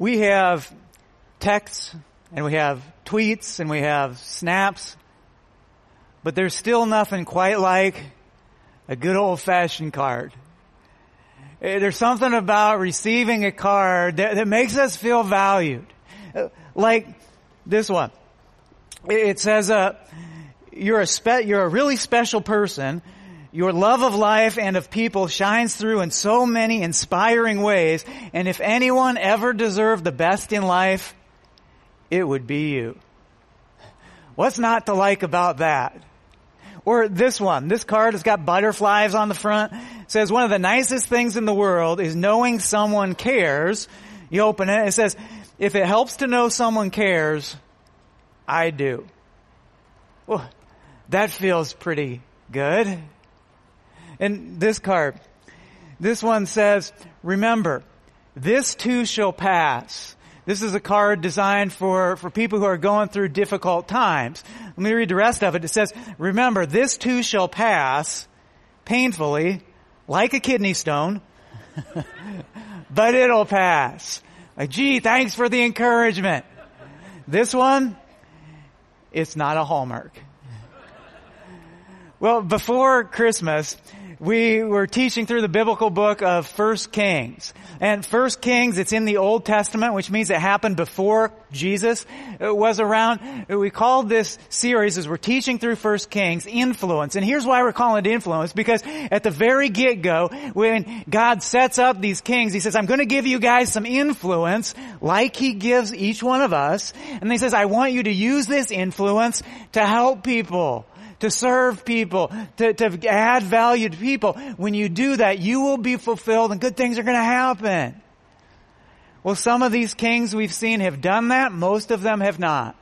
We have texts and we have tweets and we have snaps, but there's still nothing quite like a good old fashioned card. Eh, there's something about receiving a card that, that makes us feel valued. Eh, like this one. It says, uh, you're a spe- you're a really special person. Your love of life and of people shines through in so many inspiring ways. And if anyone ever deserved the best in life, it would be you. What's not to like about that? Or this one. This card has got butterflies on the front. It says one of the nicest things in the world is knowing someone cares. You open it. It says, if it helps to know someone cares, I do. Well, that feels pretty good. And this card, this one says, remember, this too shall pass. This is a card designed for, for people who are going through difficult times. Let me read the rest of it. It says, remember, this too shall pass painfully, like a kidney stone, but it'll pass. Like, gee, thanks for the encouragement. This one, it's not a Hallmark. Well, before Christmas, we were teaching through the biblical book of First Kings. And First Kings, it's in the Old Testament, which means it happened before Jesus was around. We called this series, as we're teaching through First Kings, influence. And here's why we're calling it influence, because at the very get-go, when God sets up these kings, He says, I'm going to give you guys some influence, like He gives each one of us. And He says, I want you to use this influence to help people to serve people, to, to add value to people. When you do that, you will be fulfilled and good things are going to happen. Well, some of these kings we've seen have done that. Most of them have not.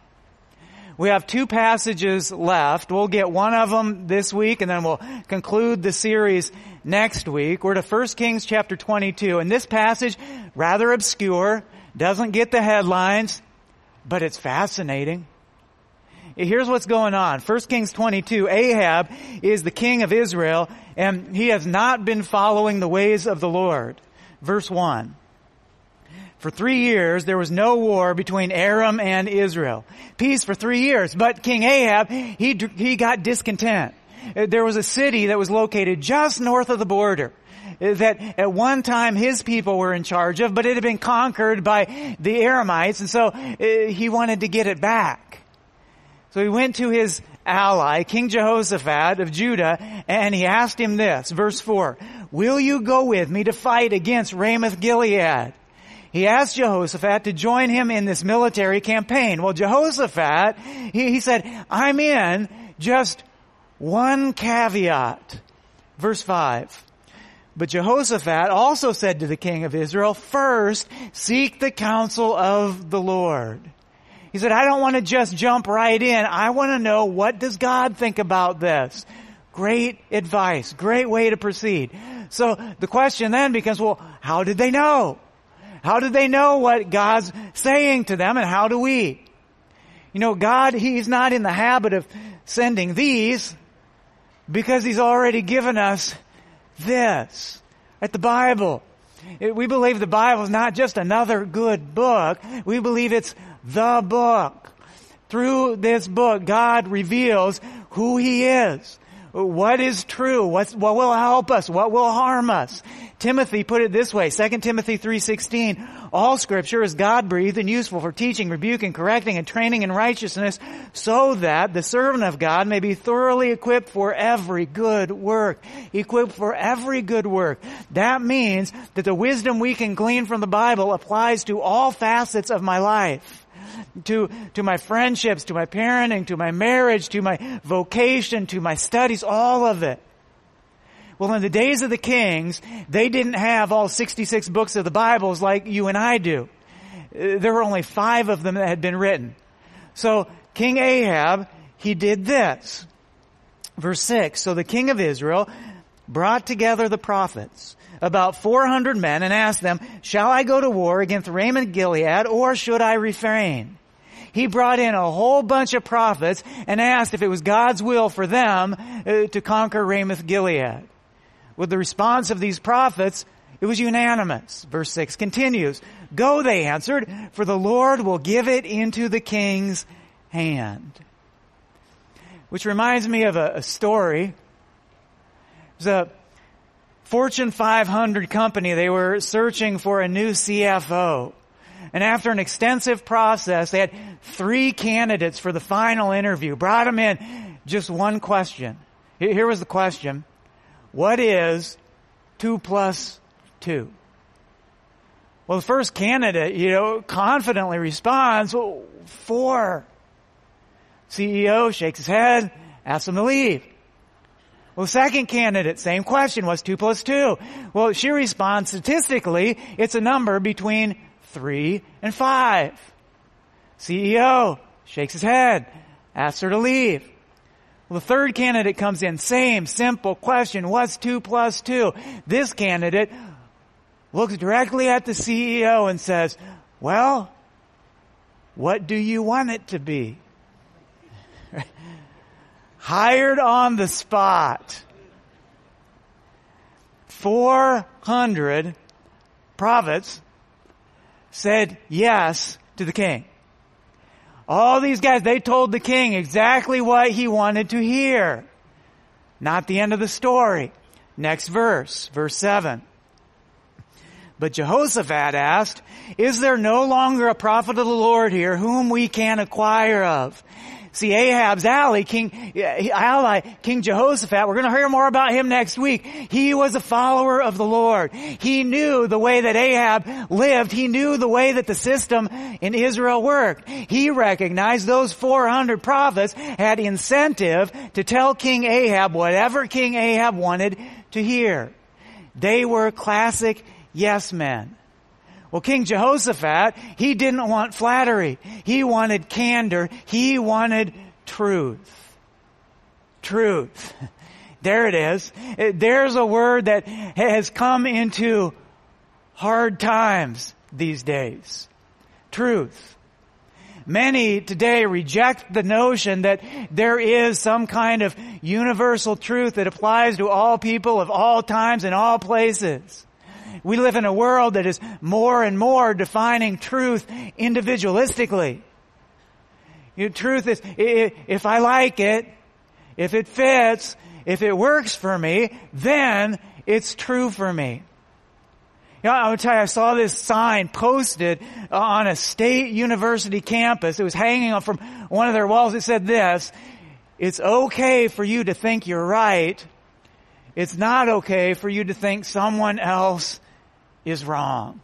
We have two passages left. We'll get one of them this week and then we'll conclude the series next week. We're to 1 Kings chapter 22 and this passage, rather obscure, doesn't get the headlines, but it's fascinating. Here's what's going on. 1 Kings 22, Ahab is the king of Israel and he has not been following the ways of the Lord. Verse 1. For three years, there was no war between Aram and Israel. Peace for three years. But King Ahab, he, he got discontent. There was a city that was located just north of the border that at one time his people were in charge of, but it had been conquered by the Aramites, and so uh, he wanted to get it back. So he went to his ally, King Jehoshaphat of Judah, and he asked him this, verse 4, Will you go with me to fight against Ramoth Gilead? He asked Jehoshaphat to join him in this military campaign. Well, Jehoshaphat, he, he said, I'm in, just one caveat. Verse 5. But Jehoshaphat also said to the king of Israel, first seek the counsel of the Lord. He said, I don't want to just jump right in. I want to know what does God think about this? Great advice. Great way to proceed. So the question then becomes, well, how did they know? How did they know what God's saying to them and how do we? You know, God, He's not in the habit of sending these because He's already given us this. At the Bible. We believe the Bible is not just another good book. We believe it's the book. Through this book, God reveals who He is. What is true? What will help us? What will harm us? Timothy put it this way, 2 Timothy 3.16, all scripture is God-breathed and useful for teaching, rebuking, correcting, and training in righteousness so that the servant of God may be thoroughly equipped for every good work. Equipped for every good work. That means that the wisdom we can glean from the Bible applies to all facets of my life to, to my friendships, to my parenting, to my marriage, to my vocation, to my studies, all of it. Well, in the days of the kings, they didn't have all 66 books of the Bibles like you and I do. there were only five of them that had been written. So King Ahab, he did this. Verse 6, so the king of Israel brought together the prophets, about 400 men, and asked them, shall I go to war against Ramoth Gilead, or should I refrain? He brought in a whole bunch of prophets and asked if it was God's will for them uh, to conquer Ramoth Gilead. With the response of these prophets, it was unanimous. Verse 6 continues, Go, they answered, for the Lord will give it into the king's hand. Which reminds me of a, a story. There's a Fortune 500 company. They were searching for a new CFO. And after an extensive process, they had three candidates for the final interview, brought them in. Just one question. Here was the question. What is two plus two? Well, the first candidate, you know, confidently responds, well, four. CEO shakes his head, asks him to leave. Well, second candidate, same question, what's two plus two? Well, she responds statistically, it's a number between three and five. CEO shakes his head, asks her to leave. Well, the third candidate comes in, same simple question, what's two plus two? This candidate looks directly at the CEO and says, well, what do you want it to be? Hired on the spot. 400 prophets said yes to the king. All these guys, they told the king exactly what he wanted to hear. Not the end of the story. Next verse, verse 7. But Jehoshaphat asked, Is there no longer a prophet of the Lord here whom we can acquire of? See, Ahab's ally, King, ally, King Jehoshaphat, we're going to hear more about him next week. He was a follower of the Lord. He knew the way that Ahab lived. He knew the way that the system in Israel worked. He recognized those 400 prophets had incentive to tell King Ahab whatever King Ahab wanted to hear. They were classic yes men. Well, King Jehoshaphat, he didn't want flattery. He wanted candor. He wanted truth. Truth. There it is. There's a word that has come into hard times these days. Truth. Many today reject the notion that there is some kind of universal truth that applies to all people of all times and all places. We live in a world that is more and more defining truth individualistically. You know, truth is, if I like it, if it fits, if it works for me, then it's true for me. You know, I would tell you, I saw this sign posted on a state university campus. It was hanging up from one of their walls. It said this, it's okay for you to think you're right. It's not okay for you to think someone else is wrong.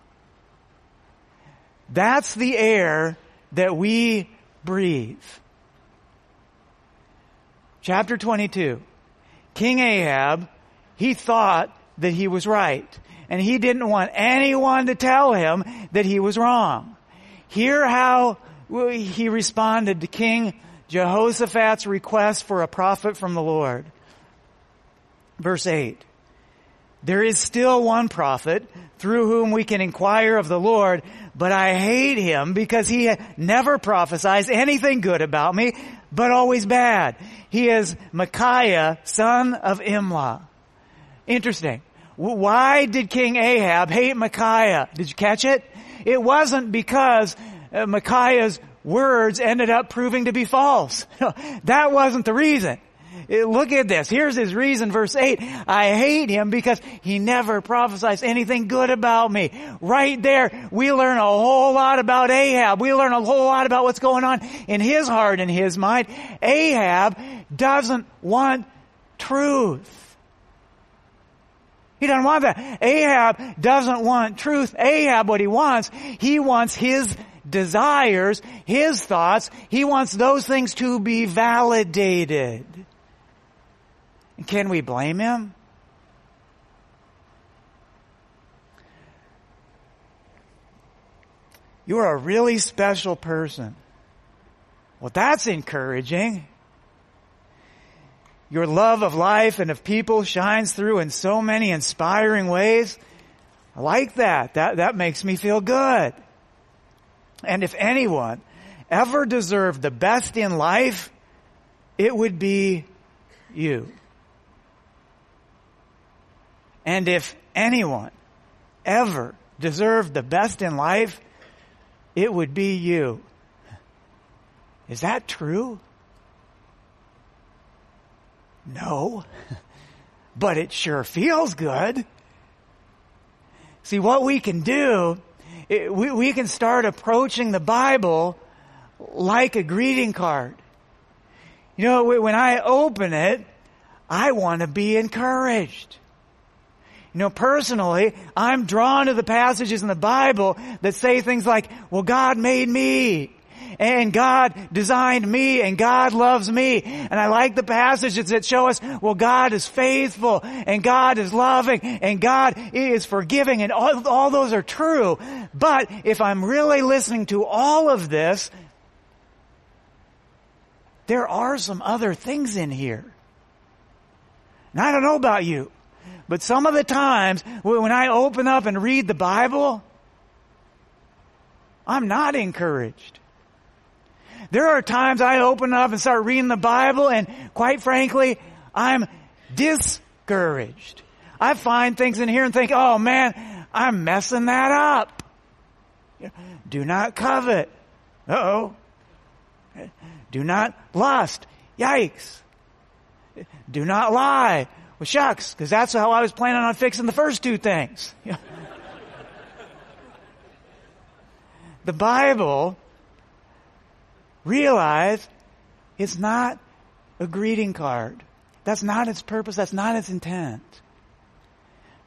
That's the air that we breathe. Chapter 22. King Ahab, he thought that he was right. And he didn't want anyone to tell him that he was wrong. Hear how he responded to King Jehoshaphat's request for a prophet from the Lord. Verse 8. There is still one prophet through whom we can inquire of the Lord, but I hate him because he never prophesies anything good about me, but always bad. He is Micaiah, son of Imlah. Interesting. Why did King Ahab hate Micaiah? Did you catch it? It wasn't because uh, Micaiah's words ended up proving to be false. that wasn't the reason. Eh, look at this. Here's his reason, verse 8. I hate him because he never prophesies anything good about me. Right there, we learn a whole lot about Ahab. We learn a whole lot about what's going on in his heart and his mind. Ahab doesn't want truth. He doesn't want that. Ahab doesn't want truth. Ahab, what he wants, he wants his desires, his thoughts, he wants those things to be validated. Can we blame him? You're a really special person. Well, that's encouraging. Your love of life and of people shines through in so many inspiring ways. I like that. That, that makes me feel good. And if anyone ever deserved the best in life, it would be you. And if anyone ever deserved the best in life, it would be you. Is that true? No. But it sure feels good. See, what we can do, it, we, we can start approaching the Bible like a greeting card. You know, when I open it, I want to be encouraged. You know, personally, I'm drawn to the passages in the Bible that say things like, well, God made me. And God designed me and God loves me. And I like the passages that show us, well, God is faithful and God is loving and God is forgiving and all, all those are true. But if I'm really listening to all of this, there are some other things in here. And I don't know about you, but some of the times when I open up and read the Bible, I'm not encouraged. There are times I open up and start reading the Bible and quite frankly, I'm discouraged. I find things in here and think, oh man, I'm messing that up. Do not covet. Oh. Do not lust. Yikes. Do not lie. Well, shucks, because that's how I was planning on fixing the first two things. the Bible, realize it's not a greeting card. That's not its purpose. That's not its intent.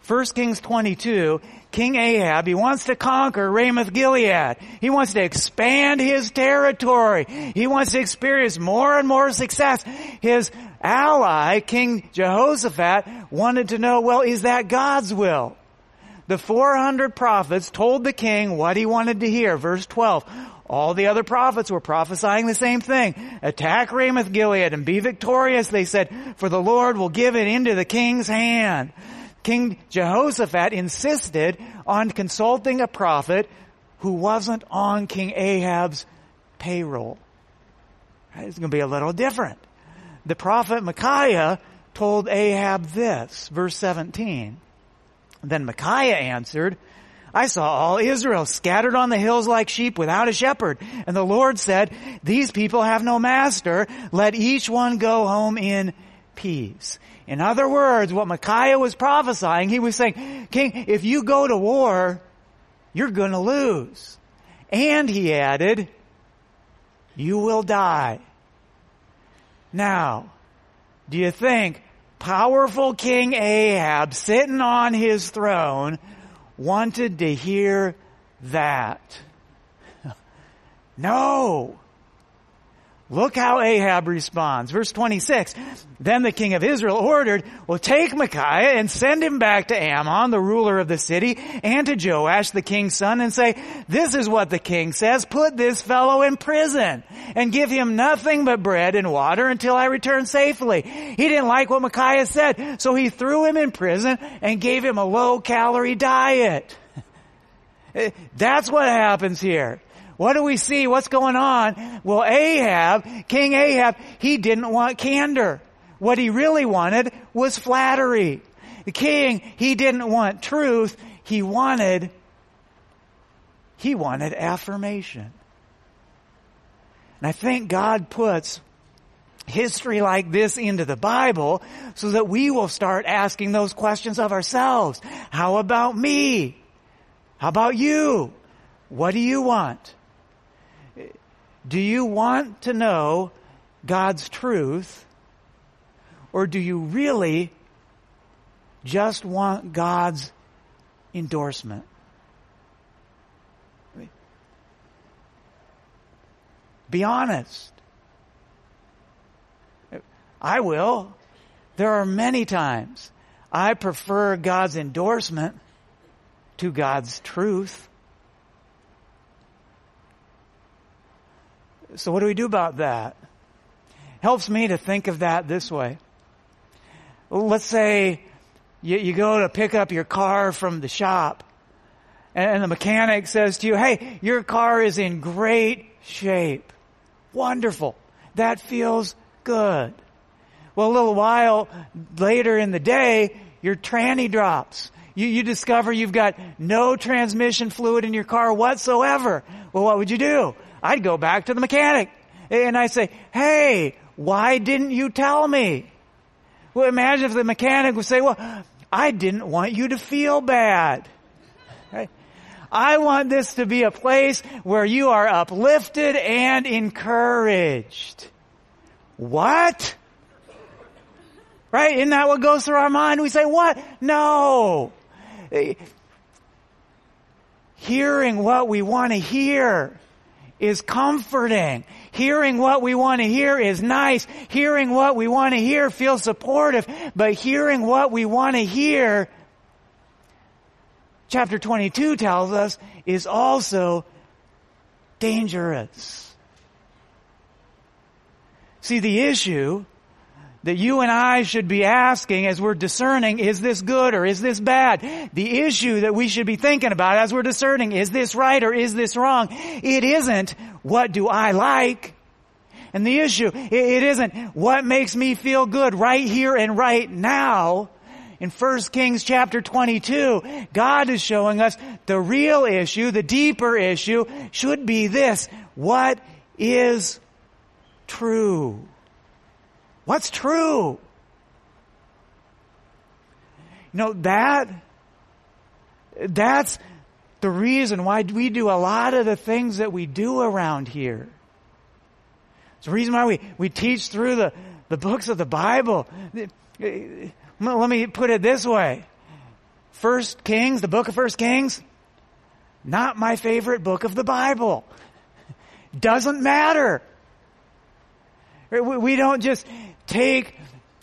1 Kings 22, King Ahab, he wants to conquer Ramoth Gilead. He wants to expand his territory. He wants to experience more and more success. His ally, King Jehoshaphat, wanted to know, well, is that God's will? The 400 prophets told the king what he wanted to hear. Verse 12. All the other prophets were prophesying the same thing. Attack Ramoth Gilead and be victorious, they said, for the Lord will give it into the king's hand. King Jehoshaphat insisted on consulting a prophet who wasn't on King Ahab's payroll. It's going to be a little different. The prophet Micaiah told Ahab this, verse 17. Then Micaiah answered, I saw all Israel scattered on the hills like sheep without a shepherd. And the Lord said, these people have no master. Let each one go home in peace. In other words, what Micaiah was prophesying, he was saying, King, if you go to war, you're gonna lose. And he added, you will die. Now, do you think powerful King Ahab sitting on his throne wanted to hear that? no. Look how Ahab responds. Verse 26. Then the king of Israel ordered, well, take Micaiah and send him back to Amon, the ruler of the city, and to Joash, the king's son, and say, this is what the king says, put this fellow in prison and give him nothing but bread and water until I return safely. He didn't like what Micaiah said, so he threw him in prison and gave him a low calorie diet. That's what happens here. What do we see? What's going on? Well, Ahab, King Ahab, he didn't want candor. What he really wanted was flattery. The king, he didn't want truth. He wanted, he wanted affirmation. And I think God puts history like this into the Bible so that we will start asking those questions of ourselves. How about me? How about you? What do you want? Do you want to know God's truth? Or do you really just want God's endorsement? Be honest. I will. There are many times I prefer God's endorsement to God's truth. So what do we do about that? Helps me to think of that this way. Let's say you, you go to pick up your car from the shop and the mechanic says to you, hey, your car is in great shape. Wonderful. That feels good. Well, a little while later in the day, your tranny drops. You, you discover you've got no transmission fluid in your car whatsoever. Well, what would you do? I'd go back to the mechanic and I say, hey, why didn't you tell me? Well, imagine if the mechanic would say, well, I didn't want you to feel bad. I want this to be a place where you are uplifted and encouraged. What? Right? Isn't that what goes through our mind? We say, what? No. Hearing what we want to hear is comforting. Hearing what we want to hear is nice. Hearing what we want to hear feels supportive. But hearing what we want to hear, chapter 22 tells us, is also dangerous. See, the issue that you and I should be asking as we're discerning, is this good or is this bad? The issue that we should be thinking about as we're discerning, is this right or is this wrong? It isn't, what do I like? And the issue, it isn't what makes me feel good right here and right now. In 1 Kings chapter 22, God is showing us the real issue, the deeper issue should be this. What is true? What's true? You know, that, that's the reason why we do a lot of the things that we do around here. It's the reason why we, we teach through the, the books of the Bible. Let me put it this way. First Kings, the book of First Kings, not my favorite book of the Bible. Doesn't matter. We don't just take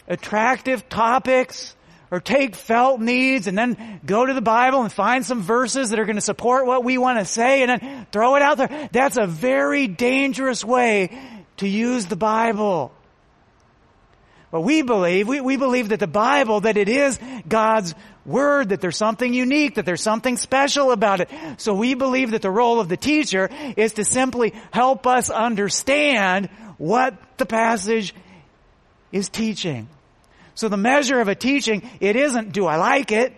attractive topics or take felt needs and then go to the Bible and find some verses that are going to support what we want to say and then throw it out there. That's a very dangerous way to use the Bible. But we believe, we, we believe that the Bible, that it is God's Word, that there's something unique, that there's something special about it. So we believe that the role of the teacher is to simply help us understand what the passage is teaching. So the measure of a teaching, it isn't, do I like it?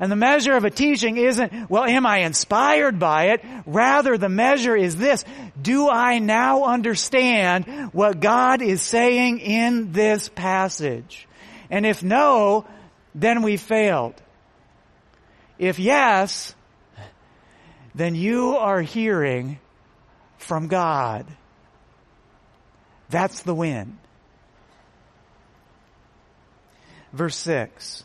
And the measure of a teaching isn't, well, am I inspired by it? Rather, the measure is this. Do I now understand what God is saying in this passage? And if no, then we failed. If yes, then you are hearing from God. That's the win. Verse 6.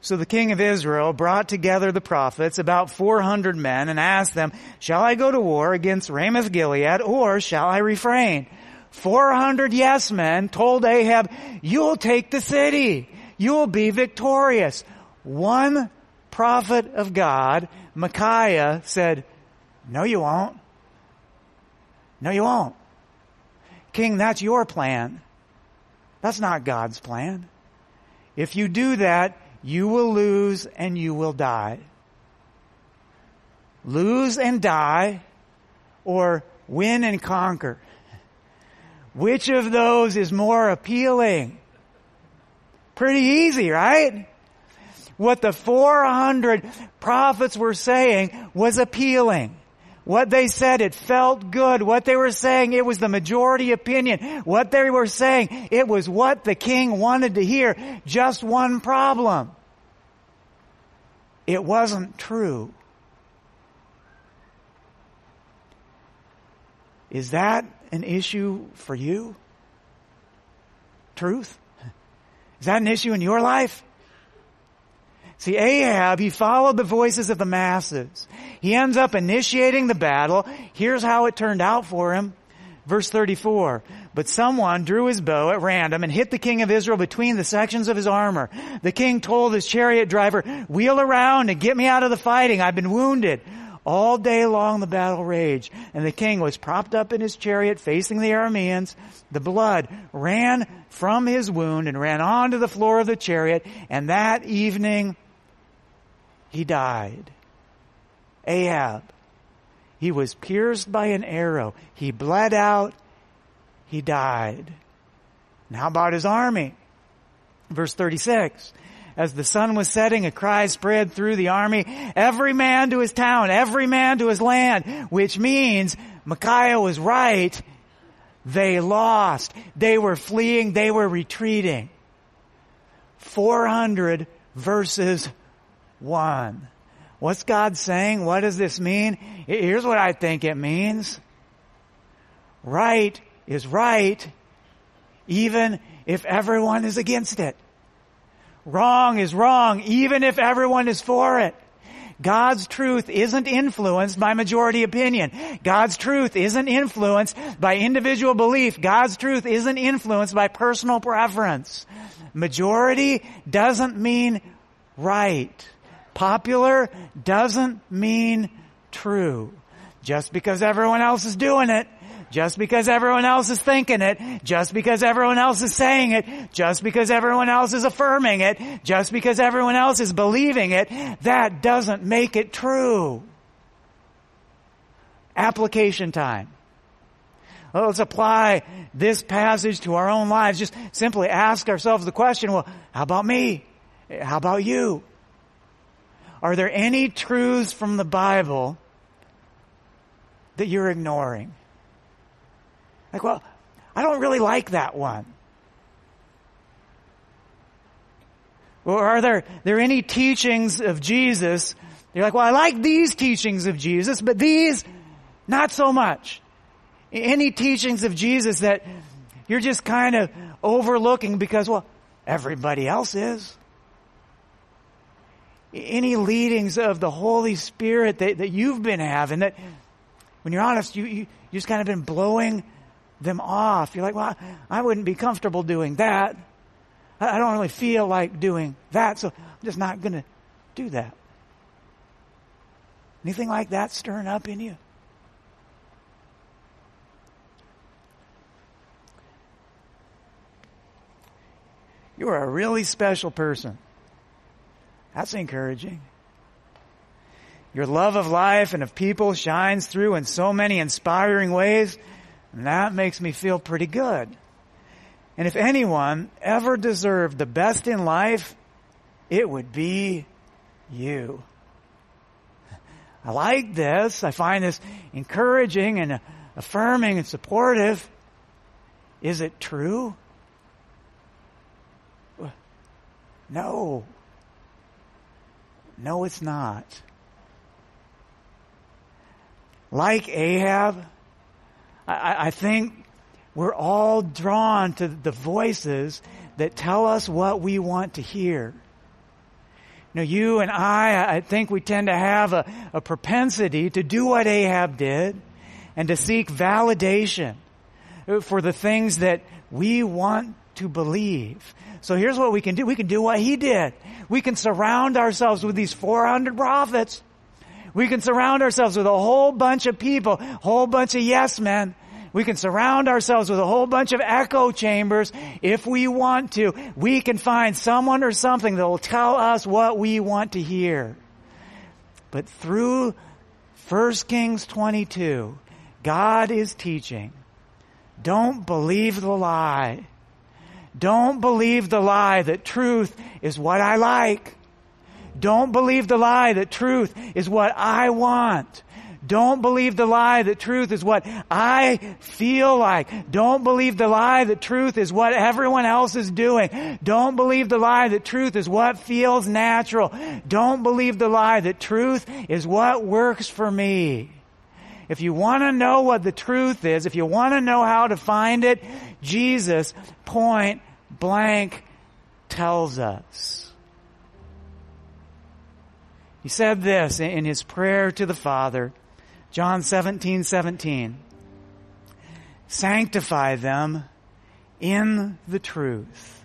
So the king of Israel brought together the prophets, about 400 men, and asked them, Shall I go to war against Ramoth Gilead, or shall I refrain? 400 yes men told Ahab, You'll take the city. You'll be victorious. One prophet of God, Micaiah, said, No, you won't. No, you won't. King, that's your plan. That's not God's plan. If you do that, you will lose and you will die. Lose and die or win and conquer. Which of those is more appealing? Pretty easy, right? What the 400 prophets were saying was appealing. What they said, it felt good. What they were saying, it was the majority opinion. What they were saying, it was what the king wanted to hear. Just one problem. It wasn't true. Is that an issue for you? Truth? Is that an issue in your life? See, Ahab, he followed the voices of the masses. He ends up initiating the battle. Here's how it turned out for him. Verse 34. But someone drew his bow at random and hit the king of Israel between the sections of his armor. The king told his chariot driver, wheel around and get me out of the fighting. I've been wounded. All day long the battle raged, and the king was propped up in his chariot facing the Arameans. The blood ran from his wound and ran onto the floor of the chariot, and that evening he died. Ahab. He was pierced by an arrow. He bled out. He died. And how about his army? Verse 36. As the sun was setting, a cry spread through the army, every man to his town, every man to his land, which means Micaiah was right. They lost. They were fleeing. They were retreating. 400 verses 1. What's God saying? What does this mean? Here's what I think it means. Right is right, even if everyone is against it. Wrong is wrong, even if everyone is for it. God's truth isn't influenced by majority opinion. God's truth isn't influenced by individual belief. God's truth isn't influenced by personal preference. Majority doesn't mean right. Popular doesn't mean true. Just because everyone else is doing it, just because everyone else is thinking it, just because everyone else is saying it, just because everyone else is affirming it, just because everyone else is believing it, that doesn't make it true. Application time. Let's apply this passage to our own lives. Just simply ask ourselves the question, well, how about me? How about you? Are there any truths from the Bible that you're ignoring? Like, well, I don't really like that one. Or are there, there any teachings of Jesus? You're like, well, I like these teachings of Jesus, but these, not so much. Any teachings of Jesus that you're just kind of overlooking because, well, everybody else is any leadings of the Holy Spirit that, that you've been having that when you're honest, you, you, you just kind of been blowing them off. You're like, well, I, wouldn't be comfortable doing that. I, I don't really feel like doing that, so I'm just not going to do that. Anything like that stirring up in you? You are a really special person. That's encouraging. Your love of life and of people shines through in so many inspiring ways, and that makes me feel pretty good. And if anyone ever deserved the best in life, it would be you. I like this. I find this encouraging and affirming and supportive. Is it true? No. No, it's not. Like Ahab, I, I think we're all drawn to the voices that tell us what we want to hear. Know, you and I, I think we tend to have a, a propensity to do what Ahab did and to seek validation for the things that we want to believe. So here's what we can do. We can do what he did. We can surround ourselves with these 400 prophets. We can surround ourselves with a whole bunch of people, whole bunch of yes men. We can surround ourselves with a whole bunch of echo chambers if we want to. We can find someone or something that will tell us what we want to hear. But through 1 Kings 22, God is teaching. Don't believe the lie. Don't believe the lie that truth is what I like. Don't believe the lie that truth is what I want. Don't believe the lie that truth is what I feel like. Don't believe the lie that truth is what everyone else is doing. Don't believe the lie that truth is what feels natural. Don't believe the lie that truth is what works for me. If you want to know what the truth is, if you want to know how to find it, Jesus point blank tells us. He said this in his prayer to the Father, John 17, 17. Sanctify them in the truth.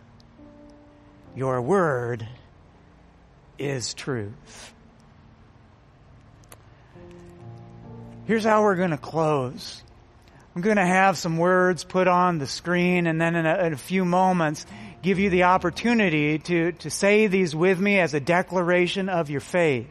Your word is truth. here's how we're going to close. I'm going to have some words put on the screen and then in a, in a, few moments give you the opportunity to, to say these with me as a declaration of your faith.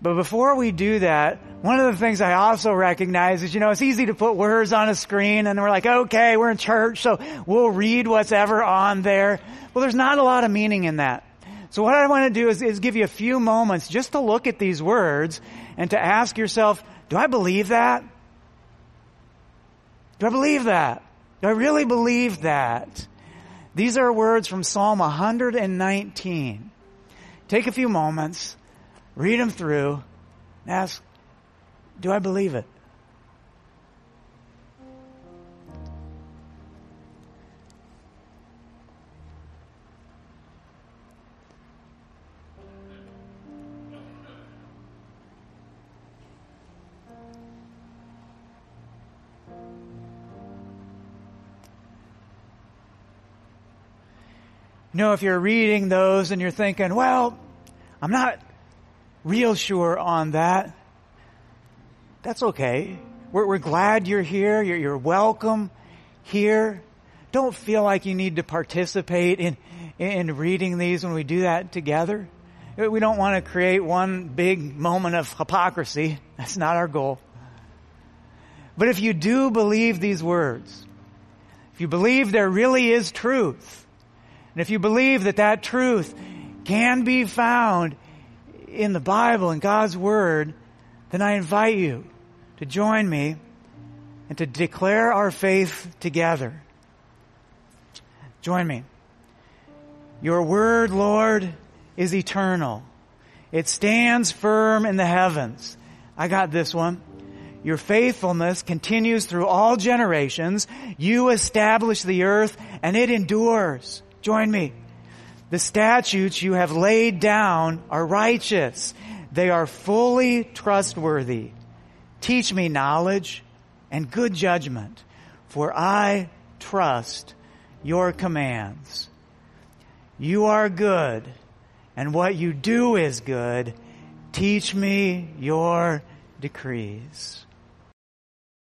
But before we do that, one of the things I also recognize is, you know, it's easy to put words on a screen and we're like, okay, we're in church, so we'll read what's ever on there. Well, there's not a lot of meaning in that. So what I want to do is, is give you a few moments just to look at these words and to ask yourself, do I believe that? Do I believe that? Do I really believe that? These are words from Psalm 119. Take a few moments, read them through, and ask, do I believe it? You know, if you're reading those and you're thinking, well, I'm not real sure on that, that's okay. We're, we're glad you're here. You're, you're welcome here. Don't feel like you need to participate in, in reading these when we do that together. We don't want to create one big moment of hypocrisy. That's not our goal. But if you do believe these words, if you believe there really is truth, and if you believe that that truth can be found in the Bible and God's Word, then I invite you to join me and to declare our faith together. Join me. Your Word, Lord, is eternal. It stands firm in the heavens. I got this one. Your faithfulness continues through all generations. You establish the earth and it endures. Join me. The statutes you have laid down are righteous. They are fully trustworthy. Teach me knowledge and good judgment, for I trust your commands. You are good, and what you do is good. Teach me your decrees.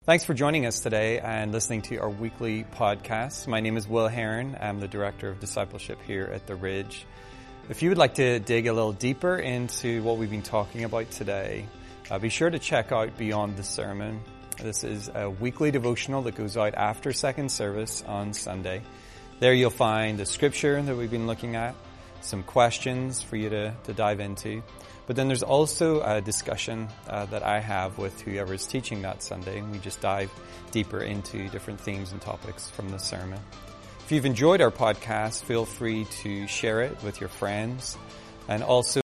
Thanks for joining us today and listening to our weekly podcast. My name is Will Heron. I'm the Director of Discipleship here at The Ridge. If you would like to dig a little deeper into what we've been talking about today, uh, be sure to check out Beyond the Sermon. This is a weekly devotional that goes out after second service on Sunday. There you'll find the scripture that we've been looking at, some questions for you to, to dive into. But then there's also a discussion uh, that I have with whoever is teaching that Sunday, and we just dive deeper into different themes and topics from the sermon. If you've enjoyed our podcast, feel free to share it with your friends and also